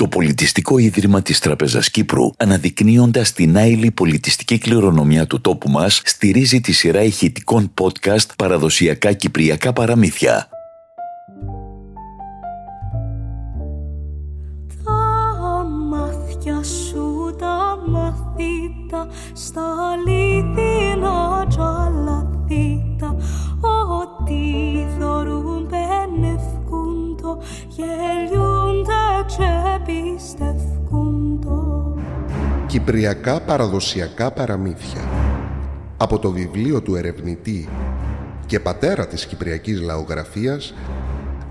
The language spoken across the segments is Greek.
το Πολιτιστικό Ίδρυμα της Τραπεζας Κύπρου, αναδεικνύοντας την άειλη πολιτιστική κληρονομιά του τόπου μας, στηρίζει τη σειρά ηχητικών podcast «Παραδοσιακά Κυπριακά Παραμύθια». Τα μάτια σου τα μαθήτα στα αλήθινα τζαλαθήτα Κυπριακά παραδοσιακά παραμύθια από το βιβλίο του ερευνητή και πατέρα της Κυπριακής λαογραφίας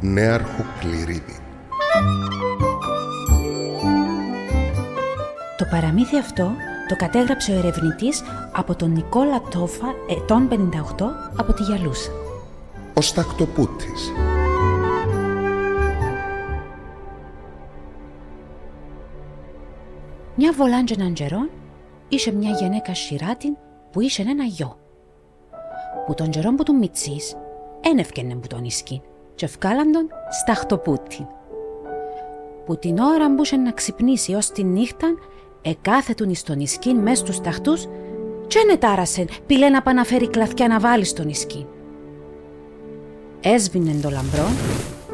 Νέαρχο Κληρίδη. Το παραμύθι αυτό το κατέγραψε ο ερευνητής από τον Νικόλα Τόφα, ετών 58, από τη Γιαλούσα. Ο Στακτοπούτης. Μια βολάντζε έναν καιρό είχε μια γυναίκα σιράτην που είχε ένα γιο. Που τον καιρό που του μιτσής ένευκαινε που τον ισκήν και ευκάλαν τον σταχτοπούτην. Που την ώρα που είχε να ξυπνήσει ως τη νύχτα εκάθετουν εις τον ισκήν μες στους ταχτούς και νετάρασεν πήλε να παναφέρει κλαθιά να βάλει στον ισκήν. Έσβηνε το λαμπρό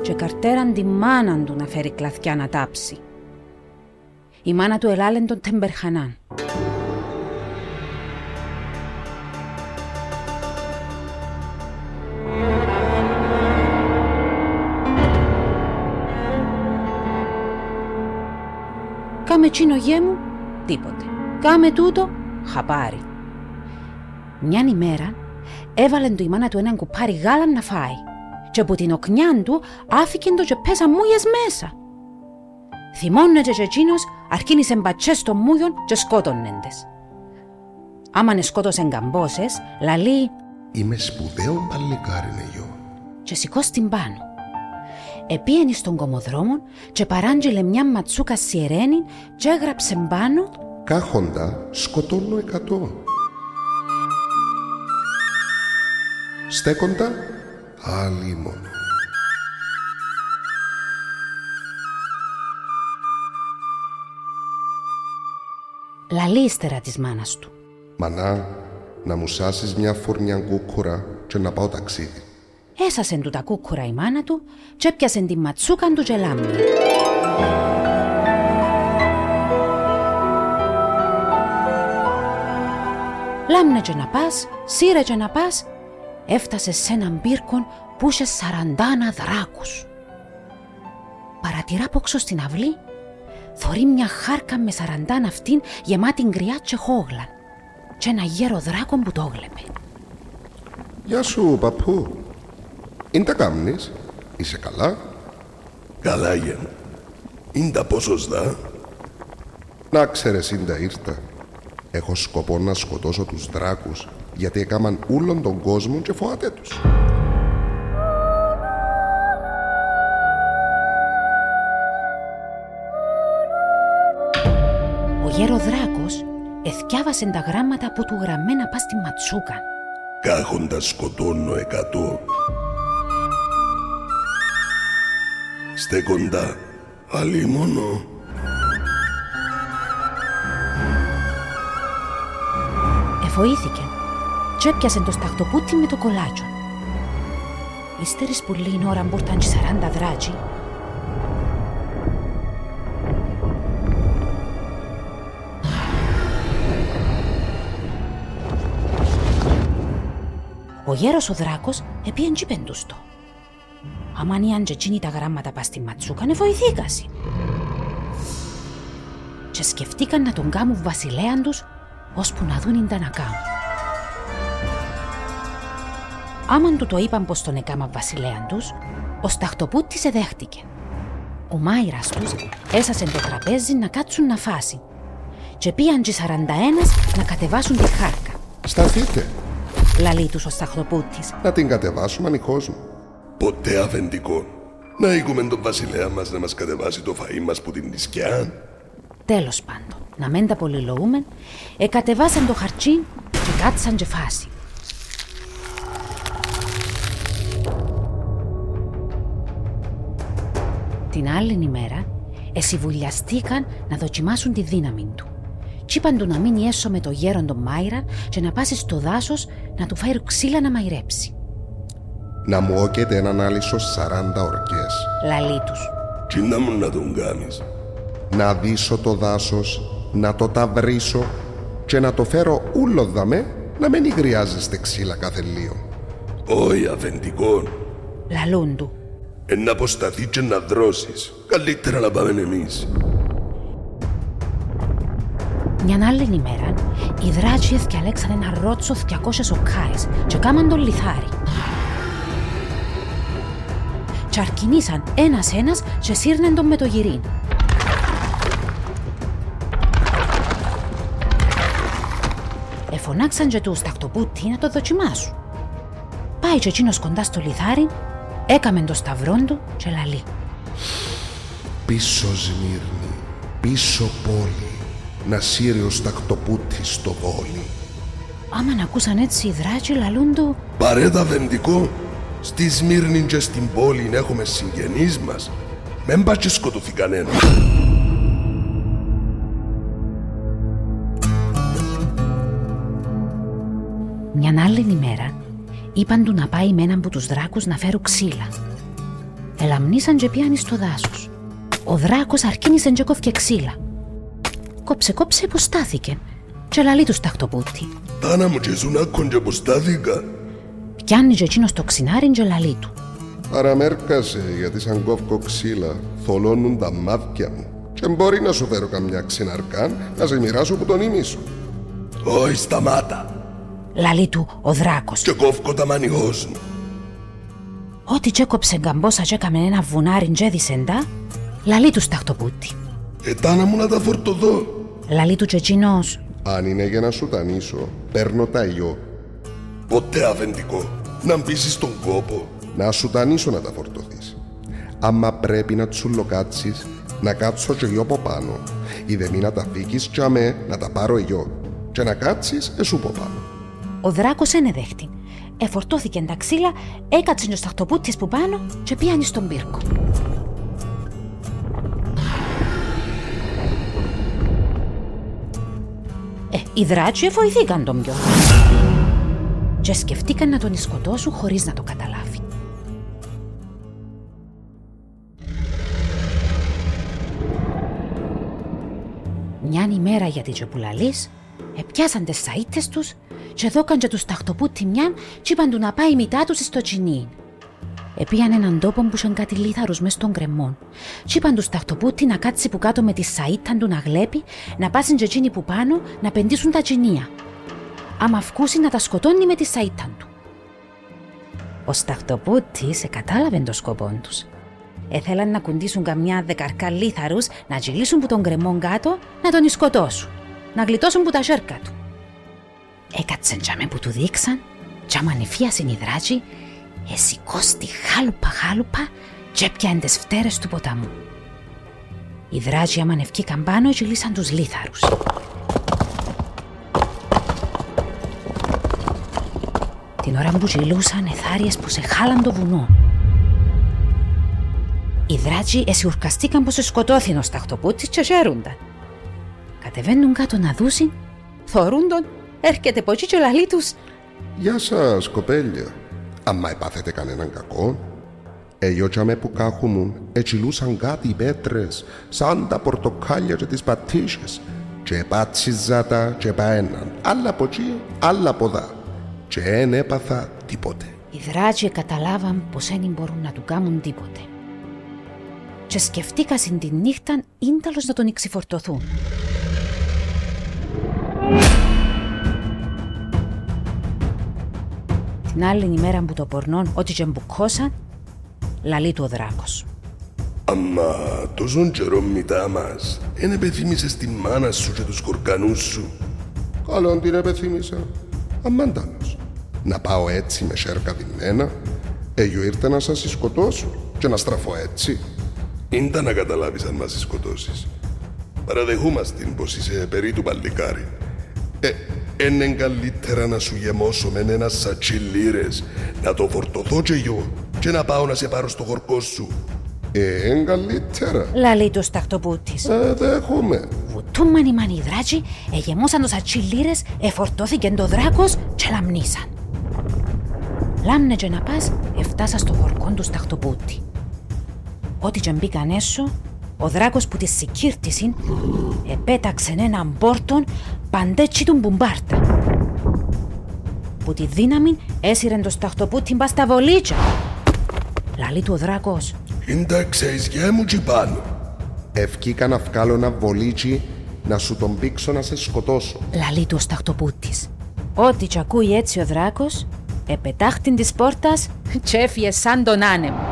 και καρτέραν τη μάναν του να φέρει κλαθιά να τάψει. Η μάνα του ελάλεν τον τεμπερχανάν. Κάμε τσίνο γέ μου, τίποτε. Κάμε τούτο, χαπάρι. Μιαν ημέρα έβαλεν του η μάνα του έναν κουπάρι γάλα να φάει και από την οκνιά του άφηκε το και πέσα μούιες μέσα. Θυμώνεται και εκείνος αρκίνησε μπατσές των μούιων και σκότωνεντες. Άμανε σκότωσεν καμπόσες, λαλεί Είμαι σπουδαίο παλικάρι νεγιό. και σηκώ στην πάνω. Επίενει στον κομμοδρόμο και παράντζηλε μια ματσούκα σιρένη και έγραψε πάνω Κάχοντα σκοτώνω εκατό. Στέκοντα άλλη μόνο. Λαλεί ύστερα της μάνας του. Μανά, να μου σάσεις μια φορνιά κούκουρα και να πάω ταξίδι. Έσασεν του τα κούκουρα η μάνα του και έπιασεν τη ματσούκαν του και λάμνη. Λάμνε και να πας, σύρε και να πας, έφτασε σε έναν πύρκον που είχε σαραντάνα δράκους. Παρατηρά από έξω στην αυλή, θωρεί μια χάρκα με σαραντάνα αυτήν γεμάτη γκριά και χόγλαν και ένα γέρο δράκον που το έβλεπε. Γεια σου, παππού. Είναι τα κάμνεις; Είσαι καλά; Καλά, γεν. Είναι τα ποσοστά. Να ξέρεις, ίντα ήρθα. Έχω σκοπό να σκοτώσω τους δράκους γιατί έκαμαν ούλον τον κόσμο και φοάται τους. Εθιάβασε τα γράμματα που του γραμμένα πά στη ματσούκα. Κάχοντα σκοτώνω εκατό. Στέκοντα άλλη μόνο. Εφοήθηκε και έπιασε το σταχτοπούτι με το κολάτσο. Ύστερης που λίγη ώρα μπουρταν και σαράντα δράτσι, γέρος ο δράκος επίεν τζίπεν τους το. Αμάν οι αντζετσίνοι τα γράμματα πας στη ματσούκανε βοηθήκασι. Και σκεφτήκαν να τον κάμουν βασιλέαν τους, ώσπου να δουν τα να κάμουν. Άμαν του το είπαν πως τον έκαμα βασιλέαν τους, ο σταχτοπούτης εδέχτηκε. Ο μάιρας τους έσασε το τραπέζι να κάτσουν να φάσει και πήγαν και 41 να κατεβάσουν τη χάρκα. Σταθείτε. Λαλεί τους ο σταχτοπούτης. Να την κατεβάσουμε ανοιχός μου. Ποτέ αφεντικό. Να οίκουμε τον βασιλέα μας να μας κατεβάσει το φαΐ μας που την νησκιά. Τέλος πάντων, να μεν τα πολυλογούμεν, εκατεβάσαν το χαρτσίν και κάτσαν και φάση. Την άλλη ημέρα εσυβουλιαστήκαν να δοκιμάσουν τη δύναμη του. Κι είπαν του να μείνει έσω με το γέρον τον Μάιρα και να πάσει στο δάσος να του φέρει ξύλα να μαϊρέψει. Να μου όκεται έναν άλυσο 40 ορκές. Λαλή τους. Τι να μου να τον κάνεις; Να δείσω το δάσος, να το ταυρίσω και να το φέρω ούλο δαμέ να μην χρειάζεστε ξύλα κάθε λίγο. Όχι αφεντικό. Λαλούν του. Ε, να αποσταθεί και να δρώσεις. Καλύτερα να πάμε εμείς. Μια άλλη ημέρα, οι δράτσι έφτιαλέξαν ένα ρότσο 200 οκάρες και κάμαν τον λιθάρι. Τσαρκινήσαν ένας-ένας και σύρνεν τον με το γυρί. Εφωνάξαν και τους τακτοπούτι να το δοκιμάσουν. Πάει και εκείνος κοντά στο λιθάρι, έκαμε το σταυρό του και λαλεί. Πίσω Σμύρνη, πίσω πόλη, να σύρει ο στακτοπούτη στο βόλι. Άμα να ακούσαν έτσι οι δράτσι λαλούν του Παρέτα αφεντικό. Στη Σμύρνη και στην πόλη έχουμε συγγενείς μας. Μεν πας και σκοτωθεί κανένα. Μια άλλη ημέρα είπαν του να πάει με έναν από τους δράκους να φέρουν ξύλα. Ελαμνήσαν και πιάνει στο δάσος. Ο δράκος αρκίνησε και κόφηκε ξύλα. Κόψε κόψε υποστάθηκε και λαλεί του τακτοπούτη. Τάνα μου και ζουν άκον και αποστάθηκα. Πιάνει και εκείνος το ξινάριν και λαλεί του. Παραμέρκασε γιατί σαν κόφκο ξύλα θολώνουν τα μάτια μου. Και μπορεί να σου φέρω καμιά ξυναρκάν να σε μοιράσω που τον ημίσω. Όχι σταμάτα. Λαλεί του ο δράκος. Και κόφκω τα μανιός μου. Ό,τι τσέκοψε γκαμπόσα και έκαμε ένα βουνάριν και έδισεν τα, λαλεί του τακτοπούτη. Ε, τάνα μου να τα φορτωθώ. Λαλεί του και εκείνος. Αν είναι για να σου τανίσω, παίρνω τα ιό. Ποτέ αφεντικό. Να μπήσεις στον κόπο. Να σου τανίσω να τα φορτωθείς. Άμα πρέπει να τσουλοκάτσεις, να κάτσω και εγώ από πάνω. Ή δε μη να τα φύγεις και αμέ να τα πάρω εγώ. Και να κάτσεις εσού από πάνω. Ο δράκος ένε δέχτην. Εφορτώθηκε τα ξύλα, έκατσε ο σταχτοπούτης που πάνω και πιάνεις στον πύρκο. Οι δράτσι βοηθήκαν τον πιο. Και σκεφτήκαν να τον σκοτώσουν χωρίς να το καταλάβει. Μιαν ημέρα για τη τζεπουλαλής, επιάσαν τις σαΐτες τους και δώκαν και τους τακτοπούτη μιαν και είπαν του να πάει μητά τους στο τσινί. Επίαν έναν τόπο που είχαν κάτι λίθαρους μες στον κρεμόν. Κι είπαν τους τακτοπούτη να κάτσει που κάτω με τη σαΐτα του να γλέπει, να πάσουν και εκείνοι που πάνω να πεντήσουν τα τσινία. Άμα αυκούσει να τα σκοτώνει με τη σαΐτα του. Ο σταχτοπούτης εκατάλαβε το σκοπό τους. Έθελαν να κουντήσουν καμιά δεκαρκά λίθαρους, να τζιλίσουν που τον κρεμόν κάτω, να τον σκοτώσουν, να γλιτώσουν που τα σέρκα του. Έκατσεν τζάμε που του δείξαν, κι άμα νηφίασαν οι δράτσι, εσηκώστη χάλουπα χάλουπα και έπιαν τις φτέρες του ποταμού. Οι δράτσι άμα νευκήκαν πάνω τζιλίσαν τους λίθαρους. Την ώρα που τζιλούσαν εθάριες που σε χάλαν το βουνό. Οι δράτσι εσιουρκαστήκαν πως σκοτώθην ο σταχτοπούτης και χαίρονταν. Κατεβαίνουν κάτω να δούσιν, θωρούν τον, έρχεται από εκεί και λαλεί τους Γεια σας, κοπέλια. Άμα επάθετε κανέναν κακό, εγιώτσαμε που κάχουμουν, ετσιλούσαν κάτι οι πέτρες, σαν τα πορτοκάλια και τις πατήσες. Και πάτσιζα τα και παέναν. Άλλα από εκεί, άλλα από δά. Και εν έπαθα τίποτε. Οι δράτσι καταλάβαν πως δεν μπορούν να του κάνουν τίποτε. Και σκεφτήκασαν τη νύχτα ίνταλος να τον εξυφορτωθούν. Την άλλη ημέρα που το πορνών ό,τι και μπουκώσαν, λαλεί του ο δράκος. Αμα τόσον καιρό μητά μας, εν επιθύμησες τη μάνα σου και τους κορκανούς σου. Καλόν την επεθύμησα. Αμάντανος. Να πάω έτσι με σέρκα διμένα, εγώ ήρθα να σας σκοτώσω και να στραφώ έτσι. Ήντα να καταλάβεις αν μας σκοτώσεις. Παραδεχούμαστε πως είσαι περί του παλικάρι. Ε, είναι καλύτερα να σου γεμώσω με ένα σατσί λίρες, να το φορτωθώ και εγώ και να πάω να σε πάρω στο χορκό σου. Ε, εν καλύτερα. Λαλεί τους ταχτοπούτη. Ε, δέχομαι. Βουτούμαν οι μανιδράτσι, εγεμούσαν τους ατσιλίρες, εφορτώθηκε το δράκος και λαμνήσαν. Λάμνε και να πας, εφτάσα στο χορκό τους σταχτοπούτη. Ό,τι και μπήκαν έσω, ο δράκος που τη συγκύρτησιν, επέταξε έναν πόρτον παντέτσι του μπουμπάρτα. Που τη δύναμη έσυρεν το σταχτοπούτη μπα στα βολίτσα. Λαλεί του ο δράκος. Κοίταξε, γε μου τσι πάνω. Ευκήκα να βγάλω ένα βολίτσι να σου τον πήξω να σε σκοτώσω. Λαλεί του ο σταχτοπούτης. Ό,τι κι ακούει έτσι ο δράκος, επετάχτην της πόρτας και έφυγε σαν τον άνεμο.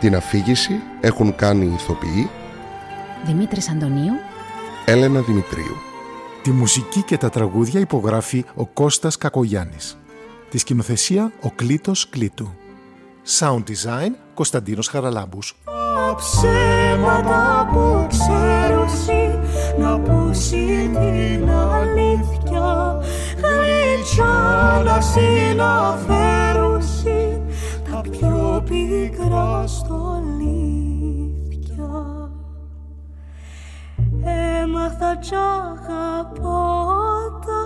Την αφήγηση έχουν κάνει οι ηθοποιοί Δημήτρης Αντωνίου, Έλενα Δημητρίου. Τη μουσική και τα τραγούδια υπογράφει ο Κώστας Κακογιάννης. Τη σκηνοθεσία ο Κλήτος Κλήτου. Sound design Κωνσταντίνος Χαραλάμπους. Τα ψέματα που ξέρουσι να πούσει την αλήθεια γλυκιά να συναφέρουσι τα πιο πικρά στολίδια Έμαθα κι αγαπώ τα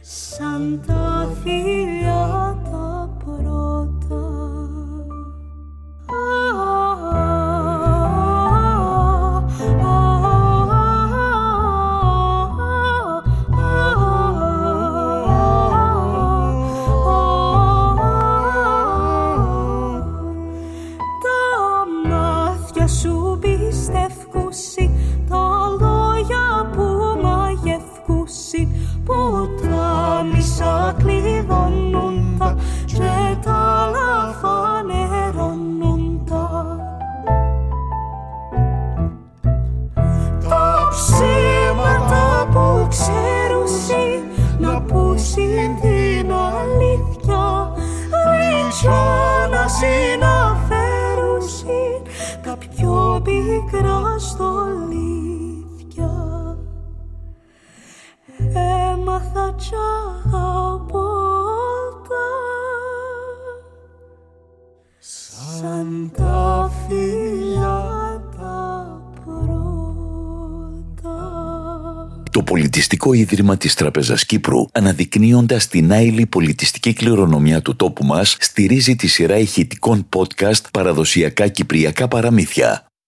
σαν τα φιλιά Πολιτιστικό Ίδρυμα της Τραπεζας Κύπρου, αναδεικνύοντας την άειλη πολιτιστική κληρονομιά του τόπου μας, στηρίζει τη σειρά ηχητικών podcast «Παραδοσιακά Κυπριακά Παραμύθια».